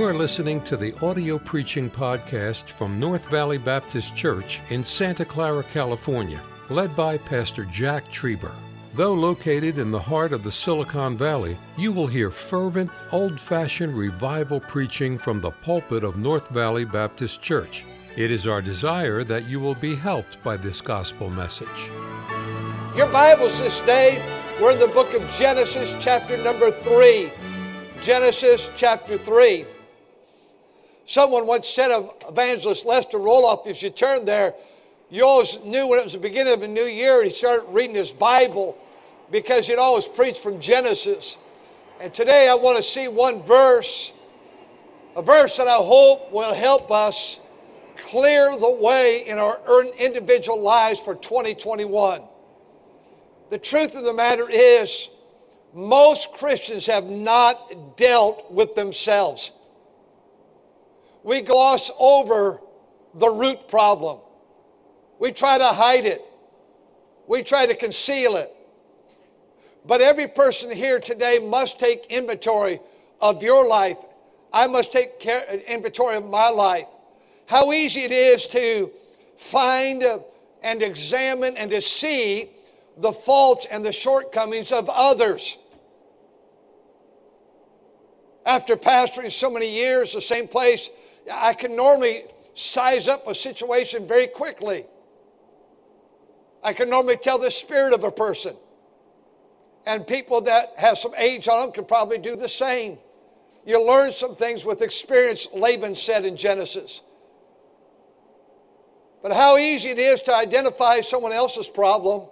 You are listening to the audio preaching podcast from North Valley Baptist Church in Santa Clara, California, led by Pastor Jack Trieber. Though located in the heart of the Silicon Valley, you will hear fervent, old fashioned revival preaching from the pulpit of North Valley Baptist Church. It is our desire that you will be helped by this gospel message. Your Bibles this day, we're in the book of Genesis, chapter number 3. Genesis, chapter 3. Someone once said of evangelist Lester Roloff, if you turn there, you always knew when it was the beginning of a new year, he started reading his Bible because he'd always preach from Genesis. And today I want to see one verse, a verse that I hope will help us clear the way in our individual lives for 2021. The truth of the matter is, most Christians have not dealt with themselves we gloss over the root problem. We try to hide it. We try to conceal it. But every person here today must take inventory of your life. I must take care, inventory of my life. How easy it is to find and examine and to see the faults and the shortcomings of others. After pastoring so many years, the same place I can normally size up a situation very quickly. I can normally tell the spirit of a person. And people that have some age on them can probably do the same. You learn some things with experience, Laban said in Genesis. But how easy it is to identify someone else's problem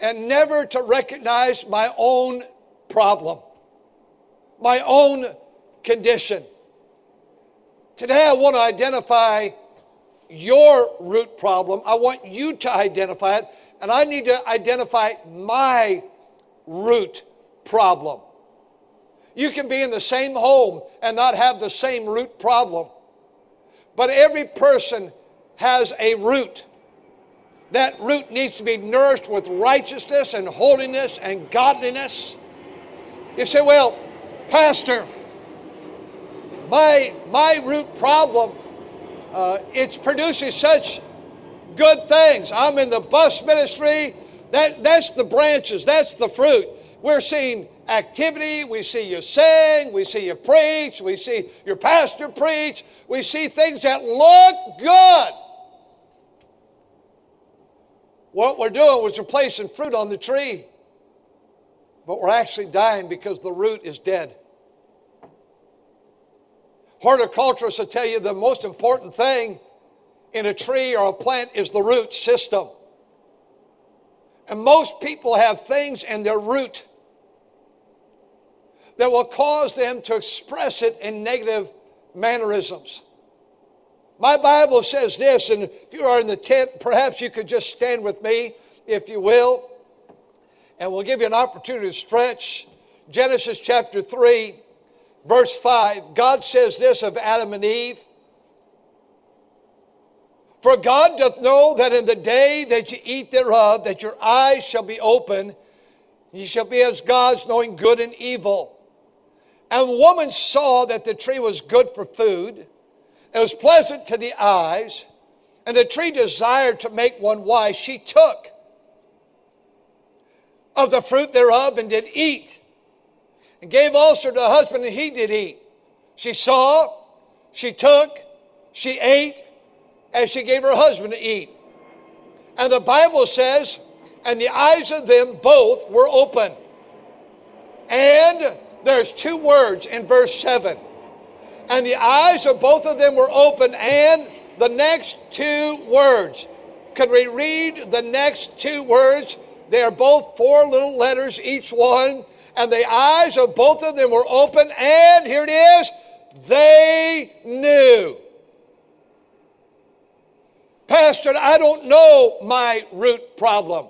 and never to recognize my own problem, my own condition. Today, I want to identify your root problem. I want you to identify it, and I need to identify my root problem. You can be in the same home and not have the same root problem, but every person has a root. That root needs to be nourished with righteousness and holiness and godliness. You say, well, Pastor, my, my root problem, uh, it's producing such good things. I'm in the bus ministry. That, that's the branches, that's the fruit. We're seeing activity, we see you sing, we see you preach, we see your pastor preach, we see things that look good. What we're doing is we're placing fruit on the tree, but we're actually dying because the root is dead. Horticulturists will tell you the most important thing in a tree or a plant is the root system. And most people have things in their root that will cause them to express it in negative mannerisms. My Bible says this, and if you are in the tent, perhaps you could just stand with me, if you will, and we'll give you an opportunity to stretch. Genesis chapter 3 Verse 5, God says this of Adam and Eve For God doth know that in the day that ye eat thereof, that your eyes shall be open, ye shall be as gods, knowing good and evil. And the woman saw that the tree was good for food, it was pleasant to the eyes, and the tree desired to make one wise. She took of the fruit thereof and did eat and gave also to her husband, and he did eat. She saw, she took, she ate, as she gave her husband to eat. And the Bible says, and the eyes of them both were open. And there's two words in verse 7. And the eyes of both of them were open, and the next two words. Could we read the next two words? They are both four little letters, each one and the eyes of both of them were open, and here it is, they knew. Pastor, I don't know my root problem.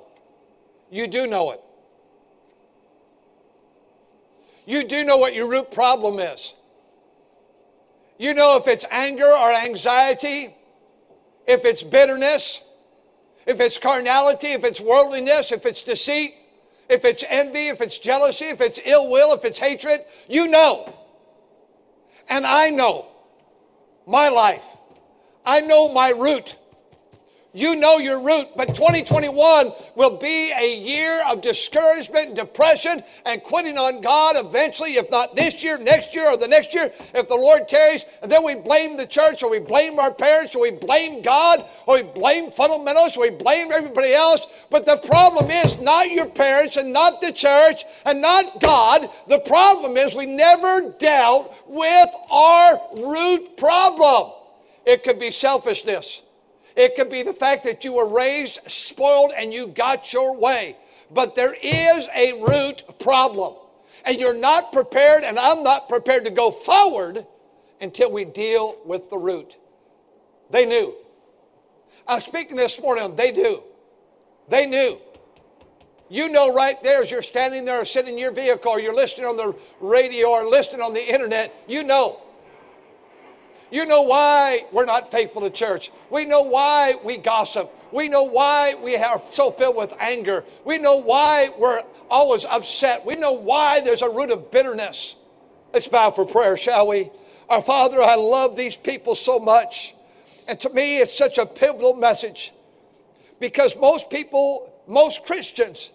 You do know it. You do know what your root problem is. You know if it's anger or anxiety, if it's bitterness, if it's carnality, if it's worldliness, if it's deceit, if it's envy, if it's jealousy, if it's ill will, if it's hatred, you know. And I know my life. I know my root. You know your root, but 2021 will be a year of discouragement and depression and quitting on God eventually, if not this year, next year, or the next year, if the Lord tarries. And then we blame the church, or we blame our parents, or we blame God, or we blame fundamentals, or we blame everybody else. But the problem is not your parents, and not the church, and not God. The problem is we never dealt with our root problem. It could be selfishness. It could be the fact that you were raised spoiled and you got your way. But there is a root problem. And you're not prepared, and I'm not prepared to go forward until we deal with the root. They knew. I'm speaking this morning, they knew. They knew. You know right there as you're standing there or sitting in your vehicle or you're listening on the radio or listening on the internet, you know you know why we're not faithful to church. We know why we gossip. We know why we are so filled with anger. We know why we're always upset. We know why there's a root of bitterness. Let's bow for prayer, shall we? Our Father, I love these people so much. And to me, it's such a pivotal message because most people, most Christians,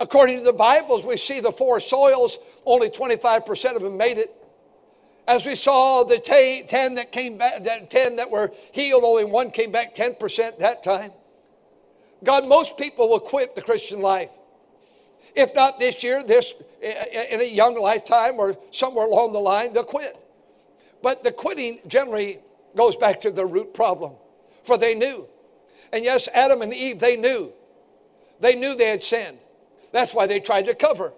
according to the Bibles, we see the four soils, only 25% of them made it. As we saw the 10 that came back, the 10 that were healed, only one came back 10% that time. God, most people will quit the Christian life. If not this year, this in a young lifetime or somewhere along the line, they'll quit. But the quitting generally goes back to the root problem, for they knew. And yes, Adam and Eve, they knew. They knew they had sinned. That's why they tried to cover.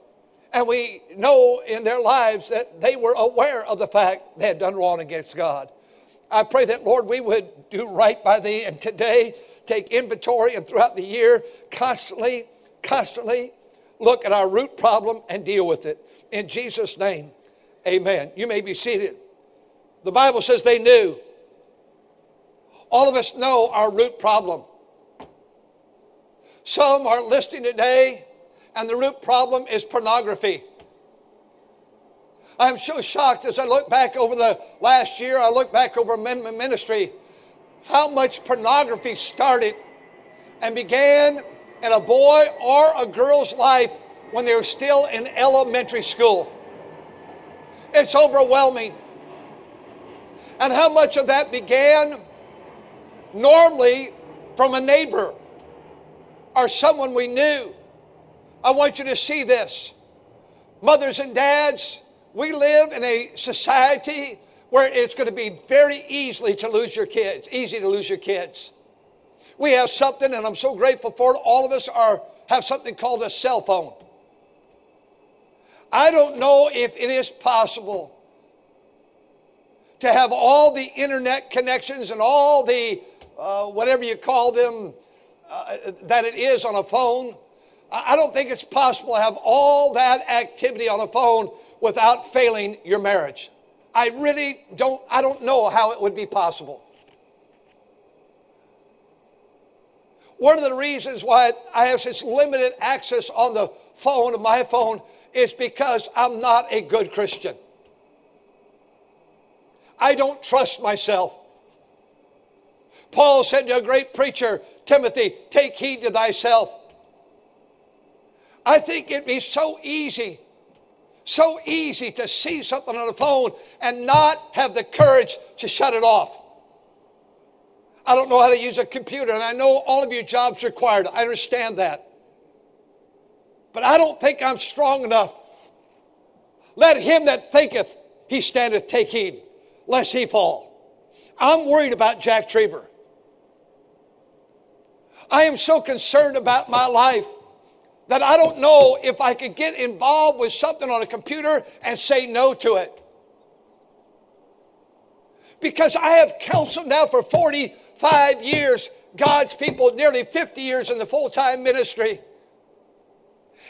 And we know in their lives that they were aware of the fact they had done wrong against God. I pray that, Lord, we would do right by thee and today take inventory and throughout the year constantly, constantly look at our root problem and deal with it. In Jesus' name, amen. You may be seated. The Bible says they knew. All of us know our root problem. Some are listening today and the root problem is pornography. I'm so shocked as I look back over the last year, I look back over ministry, how much pornography started and began in a boy or a girl's life when they were still in elementary school. It's overwhelming. And how much of that began normally from a neighbor or someone we knew. I want you to see this. Mothers and dads, we live in a society where it's going to be very easily to lose your kids, easy to lose your kids. We have something, and I'm so grateful for it. All of us are have something called a cell phone. I don't know if it is possible to have all the internet connections and all the uh, whatever you call them uh, that it is on a phone I don't think it's possible to have all that activity on a phone without failing your marriage. I really don't, I don't know how it would be possible. One of the reasons why I have such limited access on the phone, my phone, is because I'm not a good Christian. I don't trust myself. Paul said to a great preacher, Timothy, take heed to thyself I think it'd be so easy, so easy to see something on the phone and not have the courage to shut it off. I don't know how to use a computer, and I know all of your jobs required. I understand that. But I don't think I'm strong enough. Let him that thinketh he standeth take heed, lest he fall. I'm worried about Jack Trieber. I am so concerned about my life that I don't know if I could get involved with something on a computer and say no to it. Because I have counseled now for 45 years God's people, nearly 50 years in the full time ministry.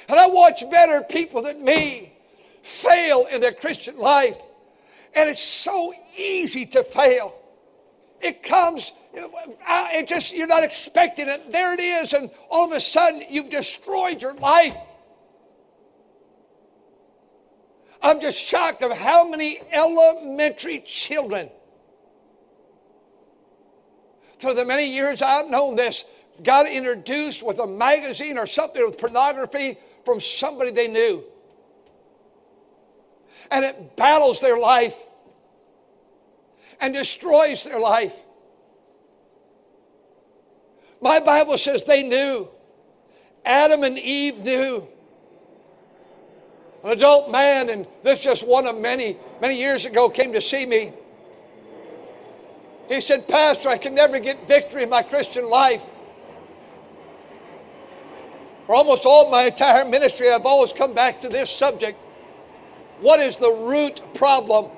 And I watch better people than me fail in their Christian life. And it's so easy to fail. It comes it just you're not expecting it. There it is, and all of a sudden you've destroyed your life. I'm just shocked of how many elementary children, through the many years I've known this, got introduced with a magazine or something with pornography from somebody they knew. And it battles their life and destroys their life. My Bible says they knew. Adam and Eve knew. An adult man, and this just one of many, many years ago, came to see me. He said, Pastor, I can never get victory in my Christian life. For almost all my entire ministry, I've always come back to this subject. What is the root problem?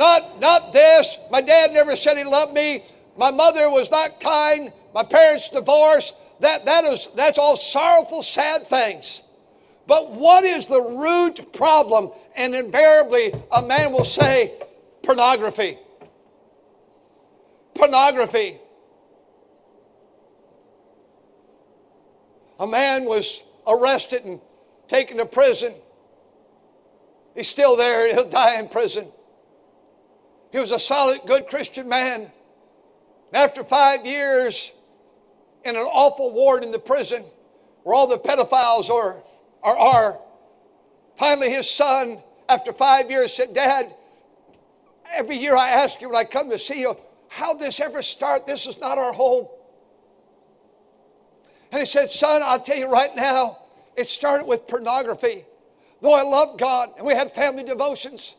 Not, not this. My dad never said he loved me. My mother was not kind. My parents divorced. That, that is, that's all sorrowful, sad things. But what is the root problem? And invariably, a man will say, pornography. Pornography. A man was arrested and taken to prison. He's still there. He'll die in prison. He was a solid, good Christian man. And after five years in an awful ward in the prison where all the pedophiles are, are, are finally his son, after five years, said, Dad, every year I ask you when I come to see you, how this ever start? This is not our home. And he said, Son, I'll tell you right now, it started with pornography. Though I love God and we had family devotions,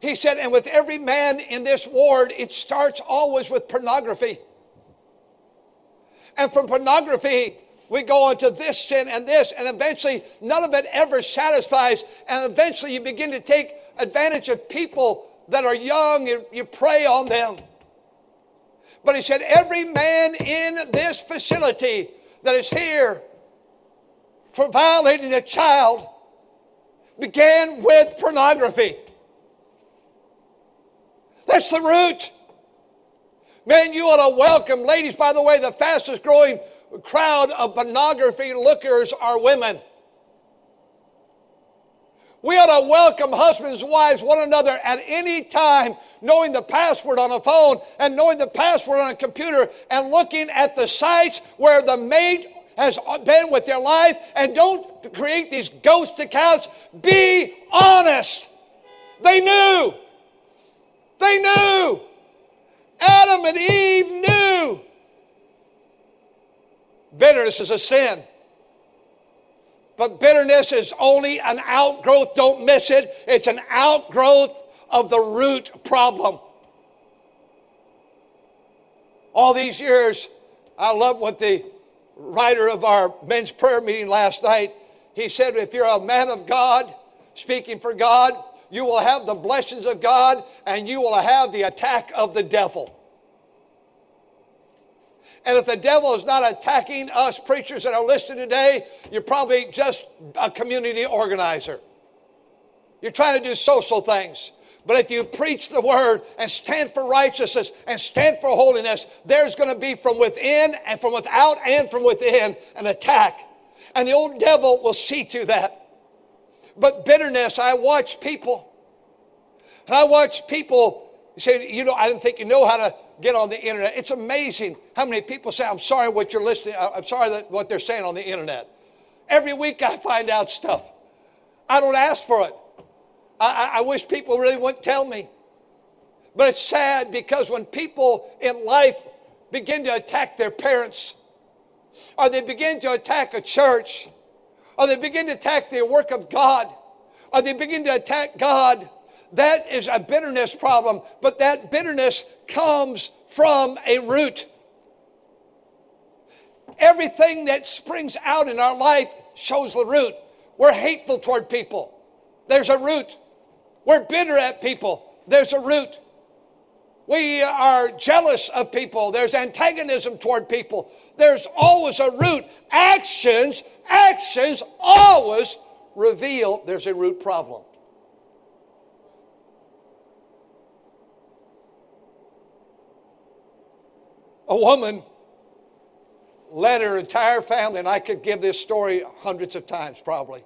he said, and with every man in this ward, it starts always with pornography. And from pornography, we go on to this sin and this, and eventually none of it ever satisfies. And eventually you begin to take advantage of people that are young and you prey on them. But he said, every man in this facility that is here for violating a child began with pornography. That's the root. Man, you ought to welcome, ladies, by the way, the fastest growing crowd of pornography lookers are women. We ought to welcome husbands, wives, one another at any time, knowing the password on a phone and knowing the password on a computer and looking at the sites where the mate has been with their life and don't create these ghost accounts. Be honest. They knew. They knew. Adam and Eve knew. Bitterness is a sin. But bitterness is only an outgrowth, don't miss it. It's an outgrowth of the root problem. All these years, I love what the writer of our men's prayer meeting last night, he said, if you're a man of God, speaking for God, you will have the blessings of God and you will have the attack of the devil. And if the devil is not attacking us preachers that are listening today, you're probably just a community organizer. You're trying to do social things. But if you preach the word and stand for righteousness and stand for holiness, there's going to be from within and from without and from within an attack. And the old devil will see to that. But bitterness, I watch people, and I watch people say, you know, I didn't think you know how to get on the internet. It's amazing how many people say, I'm sorry what you're listening, uh, I'm sorry that what they're saying on the internet. Every week I find out stuff. I don't ask for it. I, I, wish people really wouldn't tell me. But it's sad because when people in life begin to attack their parents, or they begin to attack a church, or they begin to attack the work of God, or they begin to attack God, that is a bitterness problem. But that bitterness comes from a root. Everything that springs out in our life shows the root. We're hateful toward people. There's a root. We're bitter at people. There's a root. We are jealous of people. There's antagonism toward people. There's always a root. Actions, actions always reveal there's a root problem. A woman led her entire family, and I could give this story hundreds of times probably.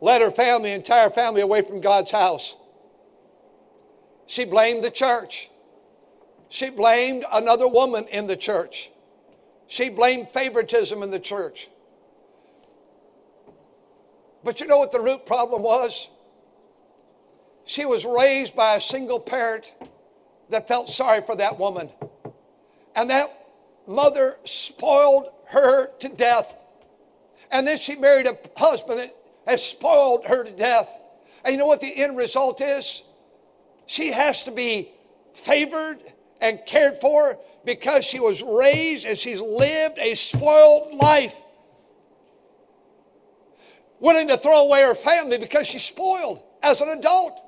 led her family, entire family, away from God's house. She blamed the church. She blamed another woman in the church. She blamed favoritism in the church. But you know what the root problem was? She was raised by a single parent that felt sorry for that woman. And that mother spoiled her to death. And then she married a husband that has spoiled her to death. And you know what the end result is? She has to be favored and cared for because she was raised and she's lived a spoiled life. Willing to throw away her family because she's spoiled as an adult.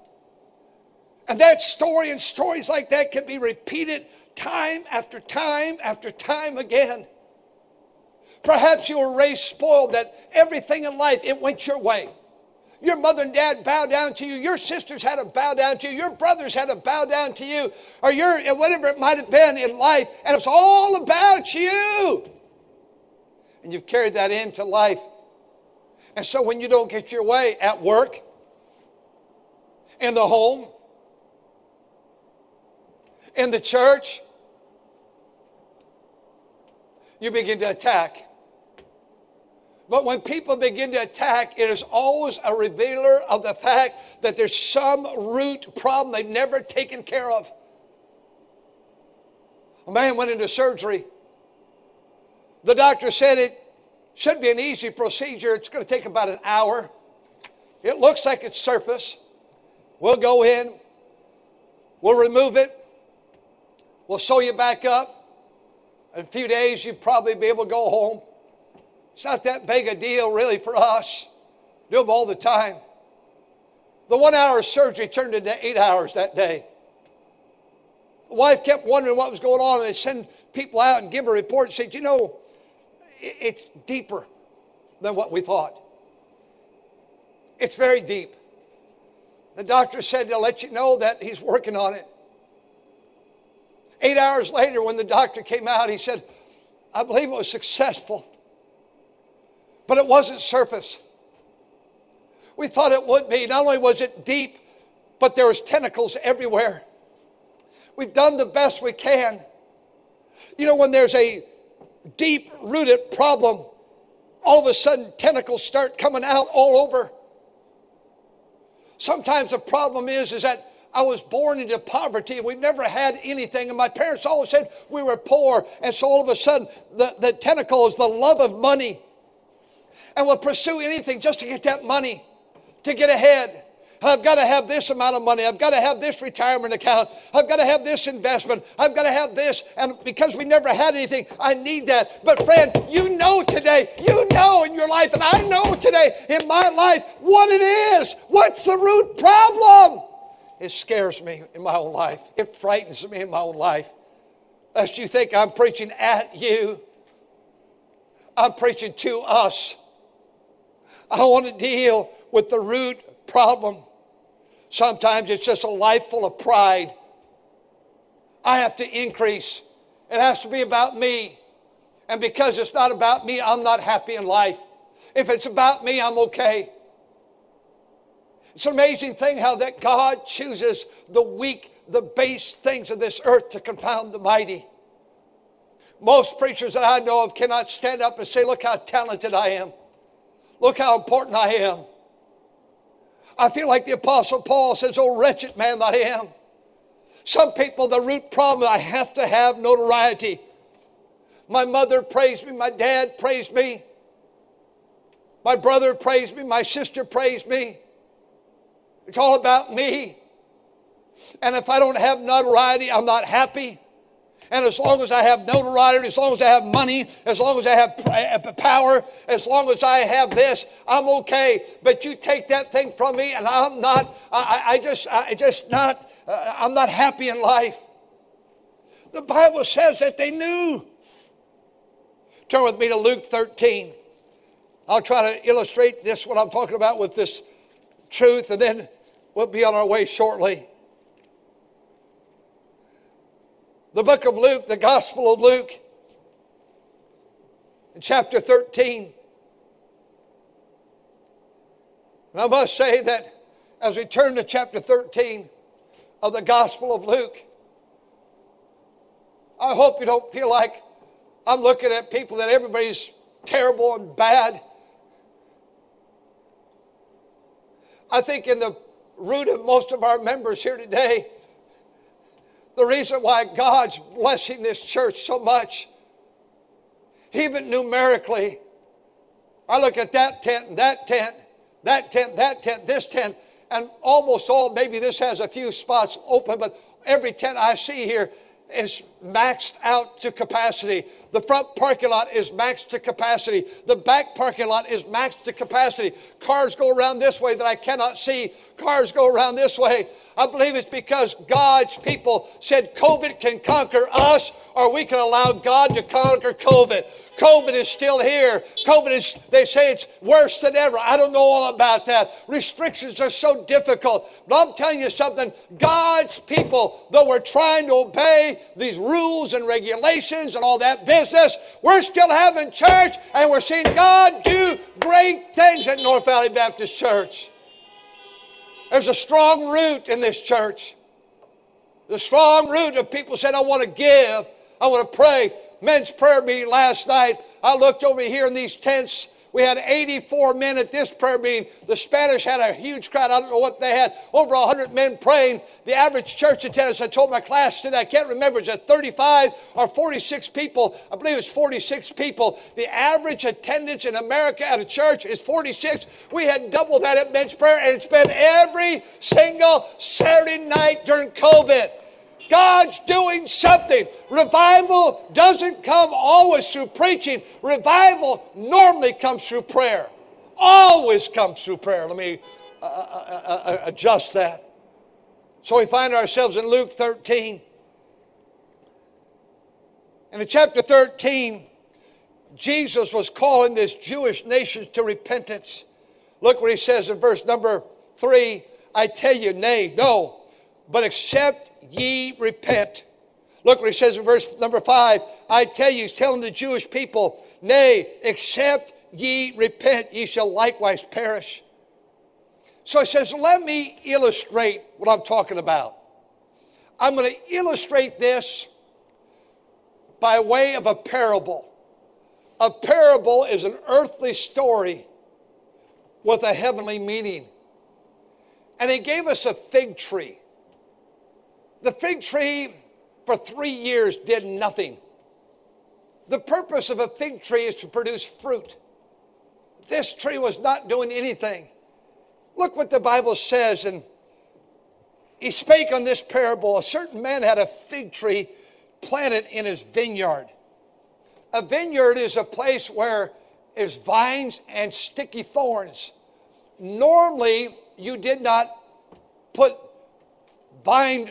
And that story and stories like that can be repeated time after time after time again. Perhaps you were raised spoiled that everything in life, it went your way. Your mother and dad bowed down to you. Your sisters had to bow down to you. Your brothers had to bow down to you. Or your, whatever it might have been in life. And it's all about you. And you've carried that into life. And so when you don't get your way at work, in the home, in the church, you begin to attack. But when people begin to attack, it is always a revealer of the fact that there's some root problem they've never taken care of. A man went into surgery. The doctor said it should be an easy procedure. It's going to take about an hour. It looks like it's surface. We'll go in, we'll remove it, we'll sew you back up. In a few days, you'll probably be able to go home. It's not that big a deal, really, for us. Do them all the time. The one hour surgery turned into eight hours that day. The wife kept wondering what was going on, and they send people out and give a report and said, You know, it's deeper than what we thought. It's very deep. The doctor said to let you know that he's working on it. Eight hours later, when the doctor came out, he said, I believe it was successful but it wasn't surface. We thought it would be. Not only was it deep, but there was tentacles everywhere. We've done the best we can. You know, when there's a deep rooted problem, all of a sudden tentacles start coming out all over. Sometimes the problem is, is that I was born into poverty. We never had anything. And my parents always said we were poor. And so all of a sudden, the, the tentacle is the love of money and will pursue anything just to get that money, to get ahead. I've got to have this amount of money. I've got to have this retirement account. I've got to have this investment. I've got to have this. And because we never had anything, I need that. But friend, you know today, you know in your life, and I know today in my life what it is. What's the root problem? It scares me in my own life. It frightens me in my own life. Lest you think I'm preaching at you, I'm preaching to us. I want to deal with the root problem. Sometimes it's just a life full of pride. I have to increase. It has to be about me. And because it's not about me, I'm not happy in life. If it's about me, I'm okay. It's an amazing thing how that God chooses the weak, the base things of this earth to confound the mighty. Most preachers that I know of cannot stand up and say, Look how talented I am. Look how important I am. I feel like the Apostle Paul says, Oh, wretched man that I am. Some people, the root problem, I have to have notoriety. My mother praised me, my dad praised me, my brother praised me, my sister praised me. It's all about me. And if I don't have notoriety, I'm not happy. And as long as I have notoriety, as long as I have money, as long as I have uh, power, as long as I have this, I'm okay. But you take that thing from me, and I'm not. I, I just, I just not. Uh, I'm not happy in life. The Bible says that they knew. Turn with me to Luke 13. I'll try to illustrate this, what I'm talking about, with this truth, and then we'll be on our way shortly. The book of Luke, the Gospel of Luke, in chapter 13. And I must say that as we turn to chapter 13 of the Gospel of Luke, I hope you don't feel like I'm looking at people that everybody's terrible and bad. I think in the root of most of our members here today, the reason why God's blessing this church so much, even numerically, I look at that tent and that tent, that tent, that tent, this tent, and almost all, maybe this has a few spots open, but every tent I see here is maxed out to capacity. The front parking lot is maxed to capacity. The back parking lot is maxed to capacity. Cars go around this way that I cannot see. Cars go around this way. I believe it's because God's people said COVID can conquer us or we can allow God to conquer COVID. COVID is still here. COVID is, they say it's worse than ever. I don't know all about that. Restrictions are so difficult. But I'm telling you something God's people, though we're trying to obey these rules and regulations and all that business, we're still having church and we're seeing God do great things at North Valley Baptist Church. There's a strong root in this church. The strong root of people said, I want to give, I want to pray men's prayer meeting last night, I looked over here in these tents. We had 84 men at this prayer meeting. The Spanish had a huge crowd. I don't know what they had. Over 100 men praying. The average church attendance, I told my class today, I can't remember, is it 35 or 46 people? I believe it's 46 people. The average attendance in America at a church is 46. We had double that at men's prayer, and it's been every single Saturday night during COVID. God's doing something. Revival doesn't come always through preaching, revival normally comes through prayer. Always comes through prayer. Let me uh, uh, uh, uh adjust that. So we find ourselves in Luke 13. And in chapter 13, Jesus was calling this Jewish nation to repentance. Look what he says in verse number 3 I tell you, nay, no, but except ye repent. Look what he says in verse number five. I tell you, he's telling the Jewish people, nay, except ye repent, ye shall likewise perish. So he says, let me illustrate what I'm talking about. I'm going to illustrate this by way of a parable. A parable is an earthly story with a heavenly meaning. And he gave us a fig tree. The fig tree for three years did nothing. The purpose of a fig tree is to produce fruit. This tree was not doing anything. Look what the Bible says, and he spake on this parable. A certain man had a fig tree planted in his vineyard. A vineyard is a place where there's vines and sticky thorns. Normally, you did not put vine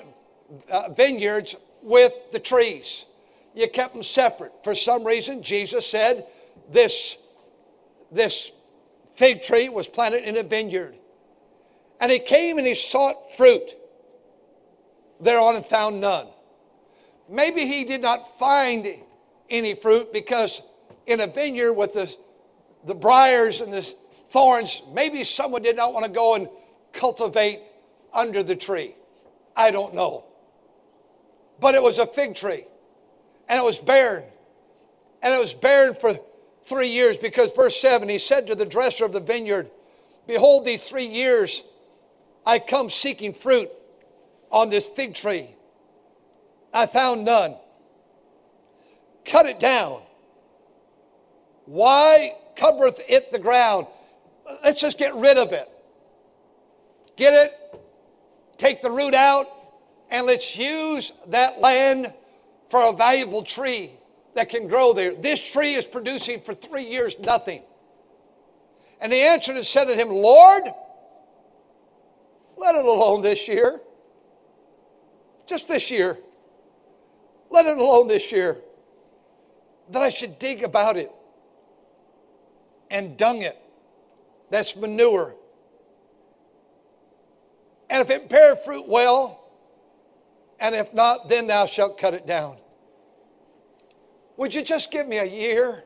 uh, vineyards with the trees. You kept them separate. For some reason, Jesus said this, this fig tree was planted in a vineyard. And he came and he sought fruit thereon and found none. Maybe he did not find any fruit because in a vineyard with the, the briars and the thorns, maybe someone did not want to go and cultivate under the tree. I don't know. But it was a fig tree. And it was barren. And it was barren for three years because, verse 7, he said to the dresser of the vineyard, Behold, these three years I come seeking fruit on this fig tree. I found none. Cut it down. Why covereth it the ground? Let's just get rid of it. Get it, take the root out, and let's use that land for a valuable tree that can grow there. This tree is producing for three years nothing. And he answered and said to him, Lord, let it alone this year. Just this year. Let it alone this year. That I should dig about it and dung it. That's manure. And if it bear fruit well, and if not, then thou shalt cut it down. Would you just give me a year?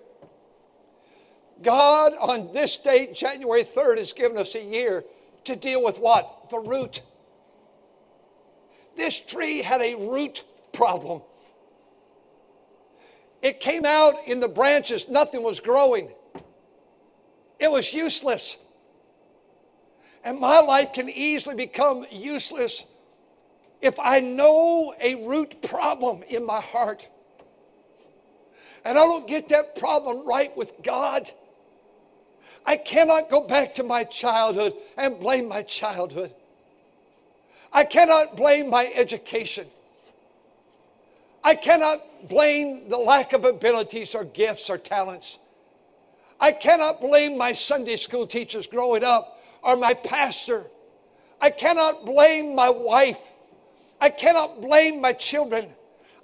God, on this date, January 3rd, has given us a year to deal with what? The root. This tree had a root problem. It came out in the branches, nothing was growing. It was useless. And my life can easily become useless if I know a root problem in my heart and I don't get that problem right with God, I cannot go back to my childhood and blame my childhood. I cannot blame my education. I cannot blame the lack of abilities or gifts or talents. I cannot blame my Sunday school teachers growing up or my pastor. I cannot blame my wife. I cannot blame my children.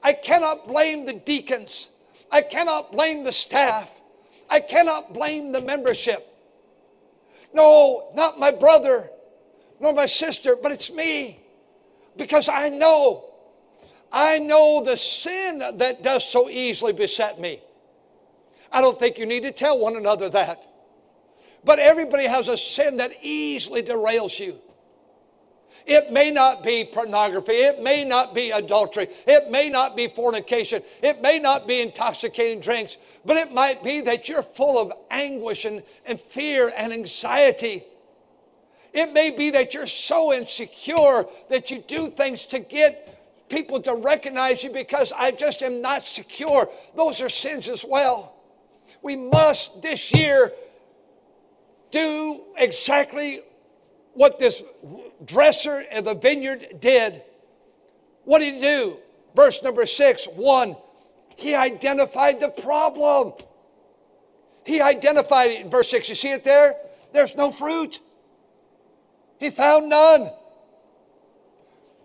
I cannot blame the deacons. I cannot blame the staff. I cannot blame the membership. No, not my brother, nor my sister, but it's me. Because I know, I know the sin that does so easily beset me. I don't think you need to tell one another that. But everybody has a sin that easily derails you. It may not be pornography. It may not be adultery. It may not be fornication. It may not be intoxicating drinks. But it might be that you're full of anguish and, and fear and anxiety. It may be that you're so insecure that you do things to get people to recognize you because I just am not secure. Those are sins as well. We must this year do exactly what this dresser in the vineyard did. What did he do? Verse number six, one, he identified the problem. He identified it in verse six. You see it there? There's no fruit. He found none.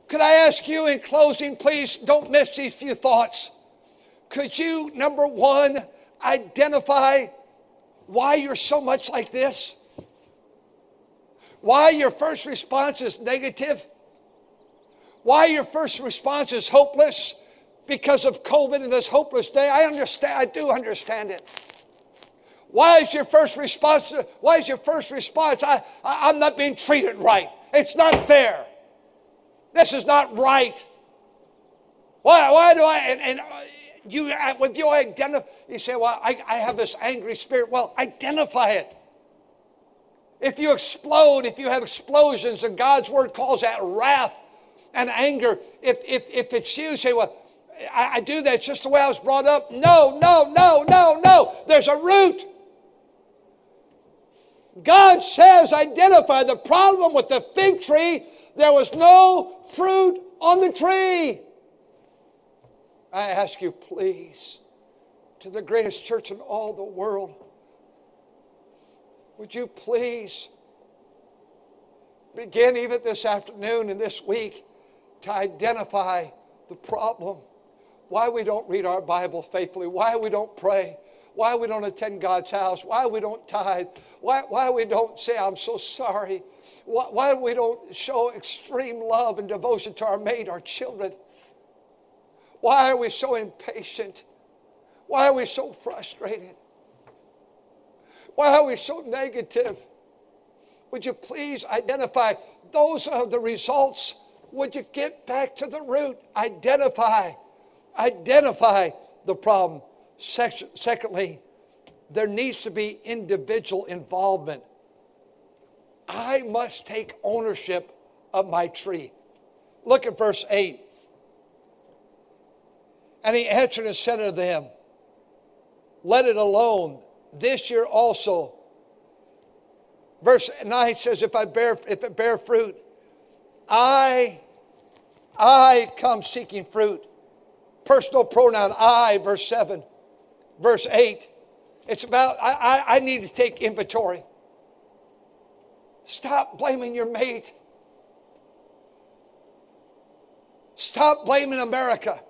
Could I ask you in closing, please don't miss these few thoughts. Could you, number one, identify why you're so much like this? Why your first response is negative? Why your first response is hopeless because of COVID and this hopeless day? I understand, I do understand it. Why is your first response? Why is your first response? I, I, am not being treated right. It's not fair. This is not right. Why, why do I? And, and uh, you, with you identify, you say, well, I, I have this angry spirit. Well, identify it. If you explode, if you have explosions, and God's word calls that wrath and anger, if, if, if it's you, say, well, I, I do that, it's just the way I was brought up. No, no, no, no, no. There's a root. God says, identify the problem with the fig tree. There was no fruit on the tree. I ask you, please, to the greatest church in all the world, would you please begin even this afternoon and this week to identify the problem? Why we don't read our Bible faithfully, why we don't pray, why we don't attend God's house, why we don't tithe, why, why we don't say, I'm so sorry, why, why we don't show extreme love and devotion to our mate, our children. Why are we so impatient? Why are we so frustrated? Why are we so negative? Would you please identify those are the results? Would you get back to the root? Identify, identify the problem. Secondly, there needs to be individual involvement. I must take ownership of my tree. Look at verse 8. And he answered and said unto them, Let it alone this year also. Verse 9 says, if I bear, if it bear fruit, I, I come seeking fruit. Personal pronoun, I, verse 7. Verse 8, it's about, I, I, I need to take inventory. Stop blaming your mate. Stop blaming America.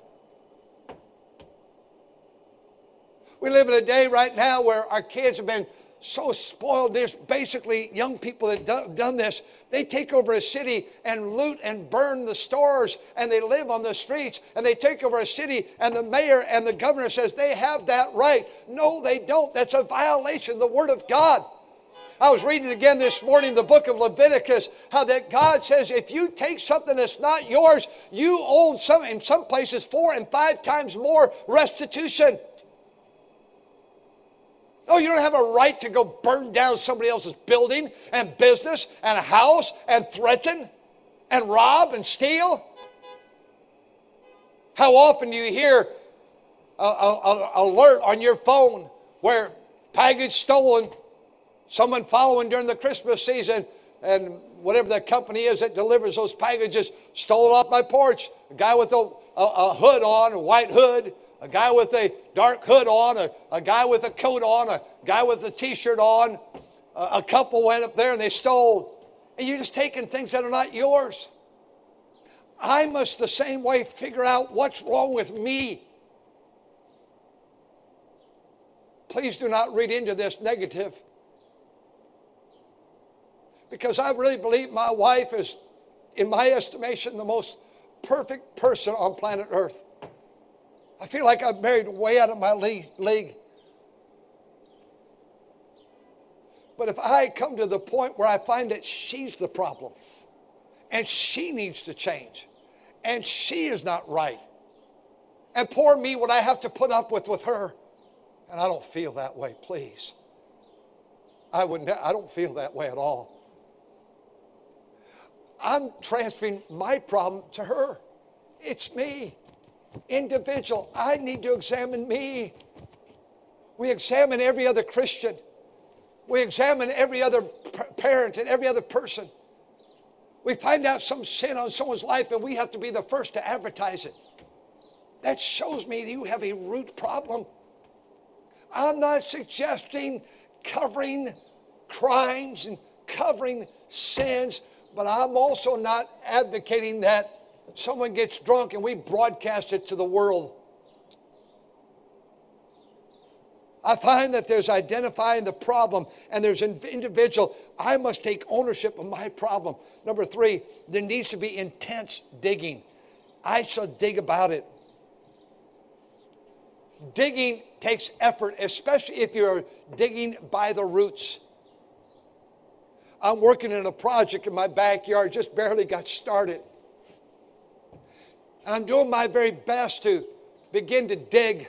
We live in a day right now where our kids have been so spoiled. There's basically young people that do, done this. They take over a city and loot and burn the stores and they live on the streets and they take over a city and the mayor and the governor says they have that right. No, they don't. That's a violation of the word of God. I was reading again this morning the book of Leviticus, how that God says if you take something that's not yours, you owe some in some places four and five times more restitution. Oh, you don't have a right to go burn down somebody else's building and business and a house and threaten and rob and steal. How often do you hear an alert on your phone where package stolen, someone following during the Christmas season, and whatever the company is that delivers those packages stole off my porch. A guy with a, a, a hood on, a white hood, a guy with a dark hood on, a, a guy with a coat on, a guy with a t shirt on. A, a couple went up there and they stole. And you're just taking things that are not yours. I must the same way figure out what's wrong with me. Please do not read into this negative. Because I really believe my wife is, in my estimation, the most perfect person on planet Earth. I feel like I'm married way out of my league. But if I come to the point where I find that she's the problem and she needs to change and she is not right, and poor me, what I have to put up with with her, and I don't feel that way, please. I, would I don't feel that way at all. I'm transferring my problem to her. It's me individual. I need to examine me. We examine every other Christian. We examine every other parent and every other person. We find out some sin on someone's life and we have to be the first to advertise it. That shows me that you have a root problem. I'm not suggesting covering crimes and covering sins, but I'm also not advocating that someone gets drunk and we broadcast it to the world. I find that there's identifying the problem and there's an individual. I must take ownership of my problem. Number three, there needs to be intense digging. I shall dig about it. Digging takes effort, especially if you're digging by the roots. I'm working in a project in my backyard, just barely got started. And I'm doing my very best to begin to dig.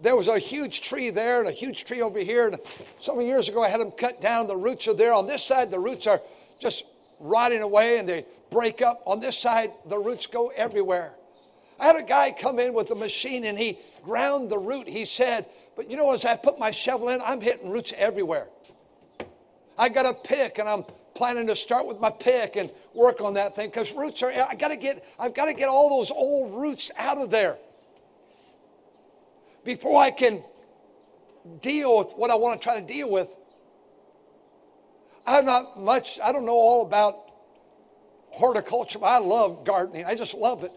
There was a huge tree there and a huge tree over here. And several years ago, I had them cut down. The roots are there. On this side, the roots are just rotting away and they break up. On this side, the roots go everywhere. I had a guy come in with a machine and he ground the root. He said, But you know, as I put my shovel in, I'm hitting roots everywhere. I got a pick and I'm planning to start with my pick and work on that thing because roots are I got to get I've got to get all those old roots out of there before I can deal with what I want to try to deal with. I'm not much I don't know all about horticulture, but I love gardening. I just love it.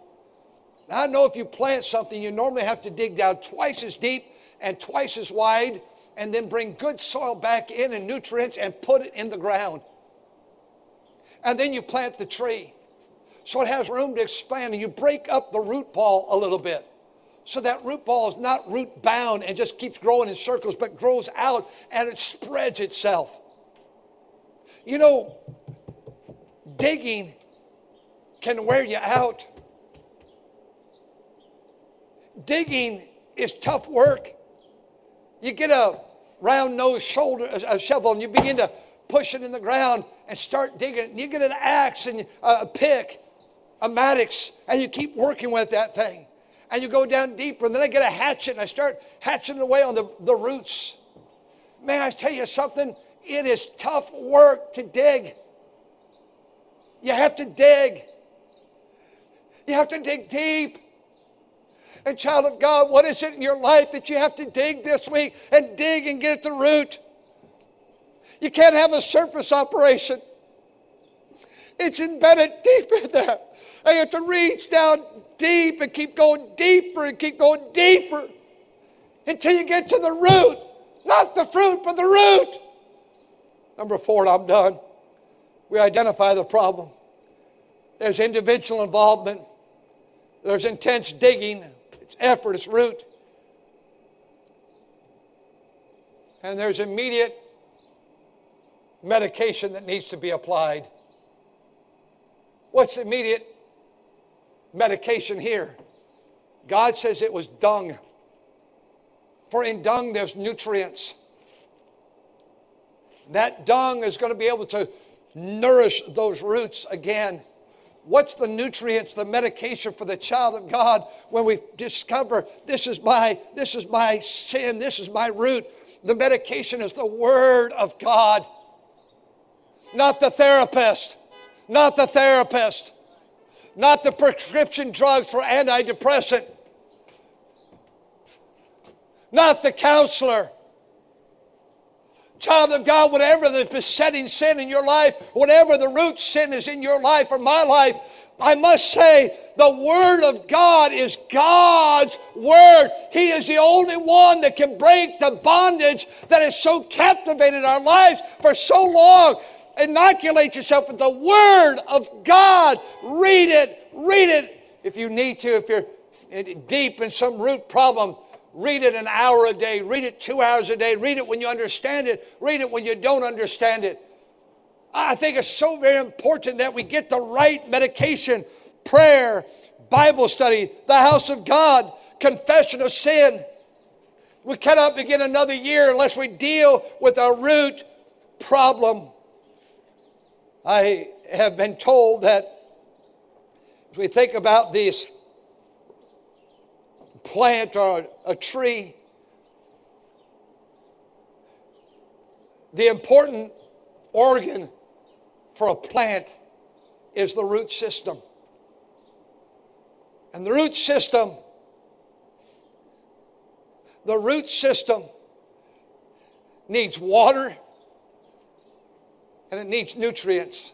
Now, I know if you plant something, you normally have to dig down twice as deep and twice as wide and then bring good soil back in and nutrients and put it in the ground and then you plant the tree. So it has room to expand, and you break up the root ball a little bit. So that root ball is not root bound and just keeps growing in circles, but grows out and it spreads itself. You know, digging can wear you out. Digging is tough work. You get a round nose shoulder, a shovel, and you begin to push it in the ground and start digging. You get an axe and a pick, a Mattix, and you keep working with that thing. And you go down deeper. And then I get a hatchet and I start hatcheting away on the, the roots. May I tell you something? It is tough work to dig. You have to dig. You have to dig deep. And, child of God, what is it in your life that you have to dig this week and dig and get at the root? You can't have a surface operation. It's embedded deep in there. And you have to reach down deep and keep going deeper and keep going deeper until you get to the root. Not the fruit, but the root. Number four, I'm done. We identify the problem. There's individual involvement. There's intense digging. It's effort, it's root. And there's immediate medication that needs to be applied. What's immediate medication here? God says it was dung. For in dung there's nutrients. That dung is going to be able to nourish those roots again. What's the nutrients, the medication for the child of God when we discover this is my this is my sin, this is my root. The medication is the word of God. Not the therapist. Not the therapist. Not the prescription drugs for antidepressant. Not the counselor. Child of God, whatever the besetting sin in your life, whatever the root sin is in your life or my life, I must say the Word of God is God's Word. He is the only one that can break the bondage that has so captivated our lives for so long. Inoculate yourself with the Word of God. Read it, read it if you need to, if you're deep in some root problem Read it an hour a day. Read it two hours a day. Read it when you understand it. Read it when you don't understand it. I think it's so very important that we get the right medication prayer, Bible study, the house of God, confession of sin. We cannot begin another year unless we deal with our root problem. I have been told that as we think about this plant or a tree. The important organ for a plant is the root system. And the root system, the root system needs water and it needs nutrients.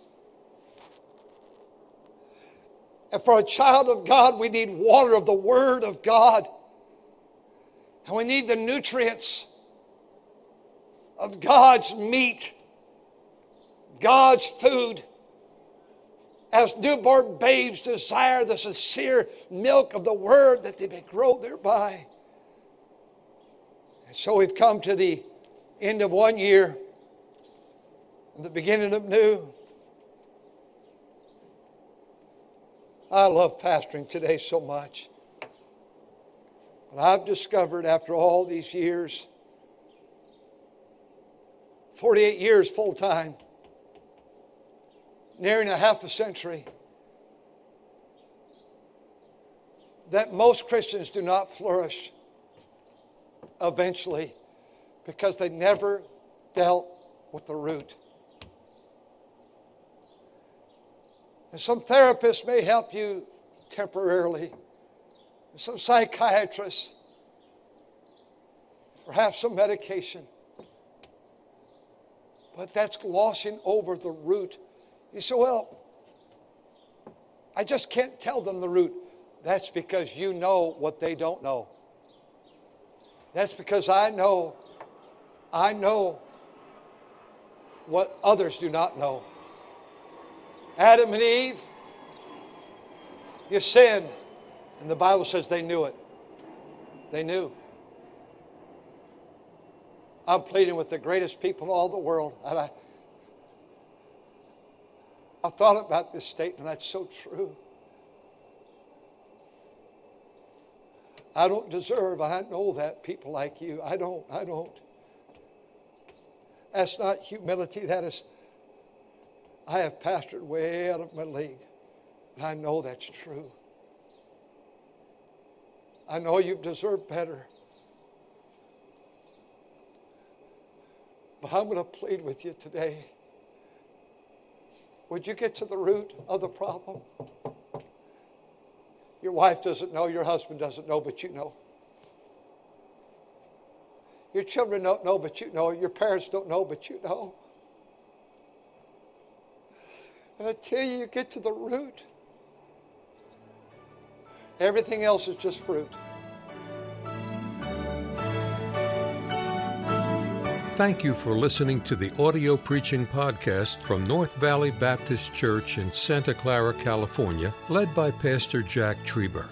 And for a child of God, we need water of the Word of God. And we need the nutrients of God's meat, God's food. As newborn babes desire the sincere milk of the Word that they may grow thereby. And so we've come to the end of one year the beginning of new. I love pastoring today so much. But I've discovered after all these years, 48 years full time, nearing a half a century, that most Christians do not flourish eventually because they never dealt with the root. And some therapists may help you temporarily, and some psychiatrists, perhaps some medication. But that's glossing over the root. You say, well, I just can't tell them the root. That's because you know what they don't know. That's because I know, I know what others do not know. Adam and Eve, you sinned. And the Bible says they knew it. They knew. I'm pleading with the greatest people in all the world. And I, I thought about this statement. That's so true. I don't deserve, I know that, people like you. I don't, I don't. That's not humility, that is I have pastored way out of my league. And I know that's true. I know you've deserved better. But I'm going to plead with you today. Would you get to the root of the problem? Your wife doesn't know, your husband doesn't know, but you know. Your children don't know, but you know. Your parents don't know, but you know. And until you get to the root, everything else is just fruit. Thank you for listening to the audio preaching podcast from North Valley Baptist Church in Santa Clara, California, led by Pastor Jack Trieber.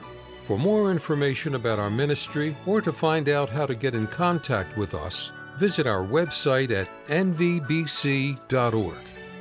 For more information about our ministry or to find out how to get in contact with us, visit our website at nvbc.org.